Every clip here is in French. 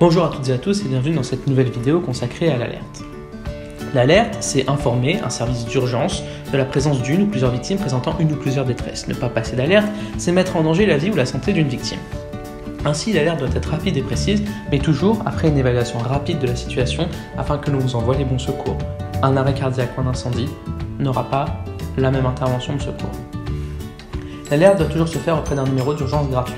Bonjour à toutes et à tous et bienvenue dans cette nouvelle vidéo consacrée à l'alerte. L'alerte, c'est informer un service d'urgence de la présence d'une ou plusieurs victimes présentant une ou plusieurs détresses. Ne pas passer d'alerte, c'est mettre en danger la vie ou la santé d'une victime. Ainsi, l'alerte doit être rapide et précise, mais toujours après une évaluation rapide de la situation afin que l'on vous envoie les bons secours. Un arrêt cardiaque ou un incendie n'aura pas la même intervention de secours. L'alerte doit toujours se faire auprès d'un numéro d'urgence gratuit.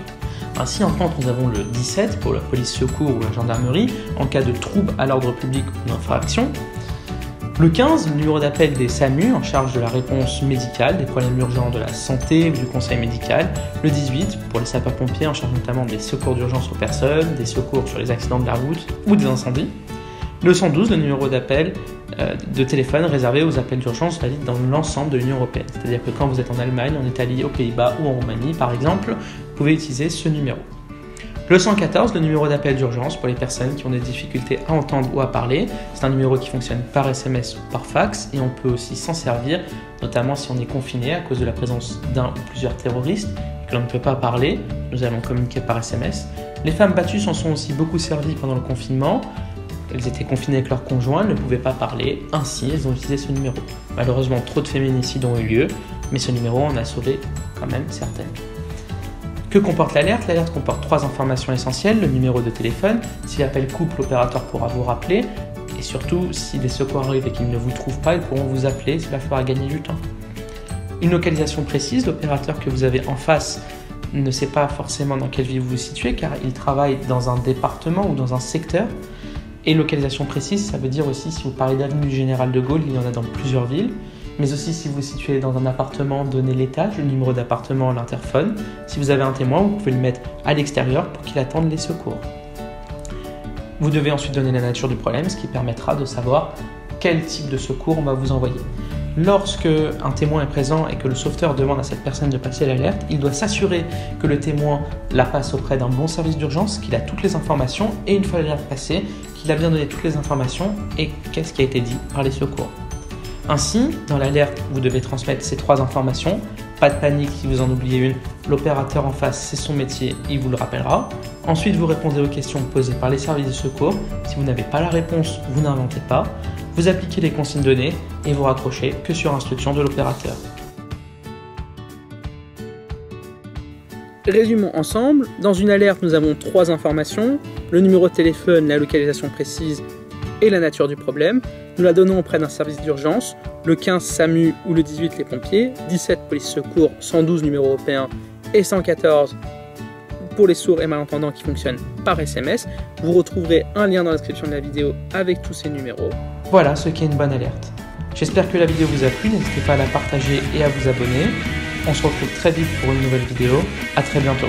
Ainsi, en France, nous avons le 17 pour la police secours ou la gendarmerie en cas de trouble à l'ordre public ou d'infraction. Le 15, le numéro d'appel des SAMU en charge de la réponse médicale, des problèmes urgents de la santé ou du conseil médical. Le 18, pour les sapeurs-pompiers en charge notamment des secours d'urgence aux personnes, des secours sur les accidents de la route ou des incendies. Le 112, le numéro d'appel euh, de téléphone réservé aux appels d'urgence dans l'ensemble de l'Union européenne. C'est-à-dire que quand vous êtes en Allemagne, en Italie, aux Pays-Bas ou en Roumanie, par exemple, vous pouvez utiliser ce numéro. Le 114, le numéro d'appel d'urgence pour les personnes qui ont des difficultés à entendre ou à parler. C'est un numéro qui fonctionne par SMS ou par fax et on peut aussi s'en servir, notamment si on est confiné à cause de la présence d'un ou plusieurs terroristes et que l'on ne peut pas parler. Nous allons communiquer par SMS. Les femmes battues s'en sont aussi beaucoup servies pendant le confinement. Elles étaient confinées avec leur conjoint, ne pouvaient pas parler, ainsi elles ont utilisé ce numéro. Malheureusement, trop de féminicides ont eu lieu, mais ce numéro en a sauvé quand même certaines. Que comporte l'alerte? L'alerte comporte trois informations essentielles, le numéro de téléphone, si l'appel coupe, l'opérateur pourra vous rappeler, et surtout, si les secours arrivent et qu'ils ne vous trouvent pas, ils pourront vous appeler, cela fera gagner du temps. Une localisation précise, l'opérateur que vous avez en face ne sait pas forcément dans quelle ville vous vous situez, car il travaille dans un département ou dans un secteur. Et localisation précise, ça veut dire aussi si vous parlez d'avenue du Général de Gaulle, il y en a dans plusieurs villes mais aussi si vous vous situez dans un appartement, donnez l'étage, le numéro d'appartement, l'interphone. Si vous avez un témoin, vous pouvez le mettre à l'extérieur pour qu'il attende les secours. Vous devez ensuite donner la nature du problème, ce qui permettra de savoir quel type de secours on va vous envoyer. Lorsque un témoin est présent et que le sauveteur demande à cette personne de passer l'alerte, il doit s'assurer que le témoin la passe auprès d'un bon service d'urgence, qu'il a toutes les informations et une fois l'alerte passée, qu'il a bien donné toutes les informations et qu'est-ce qui a été dit par les secours. Ainsi, dans l'alerte, vous devez transmettre ces trois informations. Pas de panique si vous en oubliez une, l'opérateur en face, c'est son métier, il vous le rappellera. Ensuite, vous répondez aux questions posées par les services de secours. Si vous n'avez pas la réponse, vous n'inventez pas. Vous appliquez les consignes données et vous raccrochez que sur instruction de l'opérateur. Résumons ensemble. Dans une alerte, nous avons trois informations le numéro de téléphone, la localisation précise et la nature du problème. Nous la donnons auprès d'un service d'urgence, le 15 SAMU ou le 18 les pompiers, 17 police secours, 112 numéro européen et 114 les sourds et malentendants qui fonctionnent par SMS. Vous retrouverez un lien dans la description de la vidéo avec tous ces numéros. Voilà ce qui est une bonne alerte. J'espère que la vidéo vous a plu, n'hésitez pas à la partager et à vous abonner. On se retrouve très vite pour une nouvelle vidéo. A très bientôt.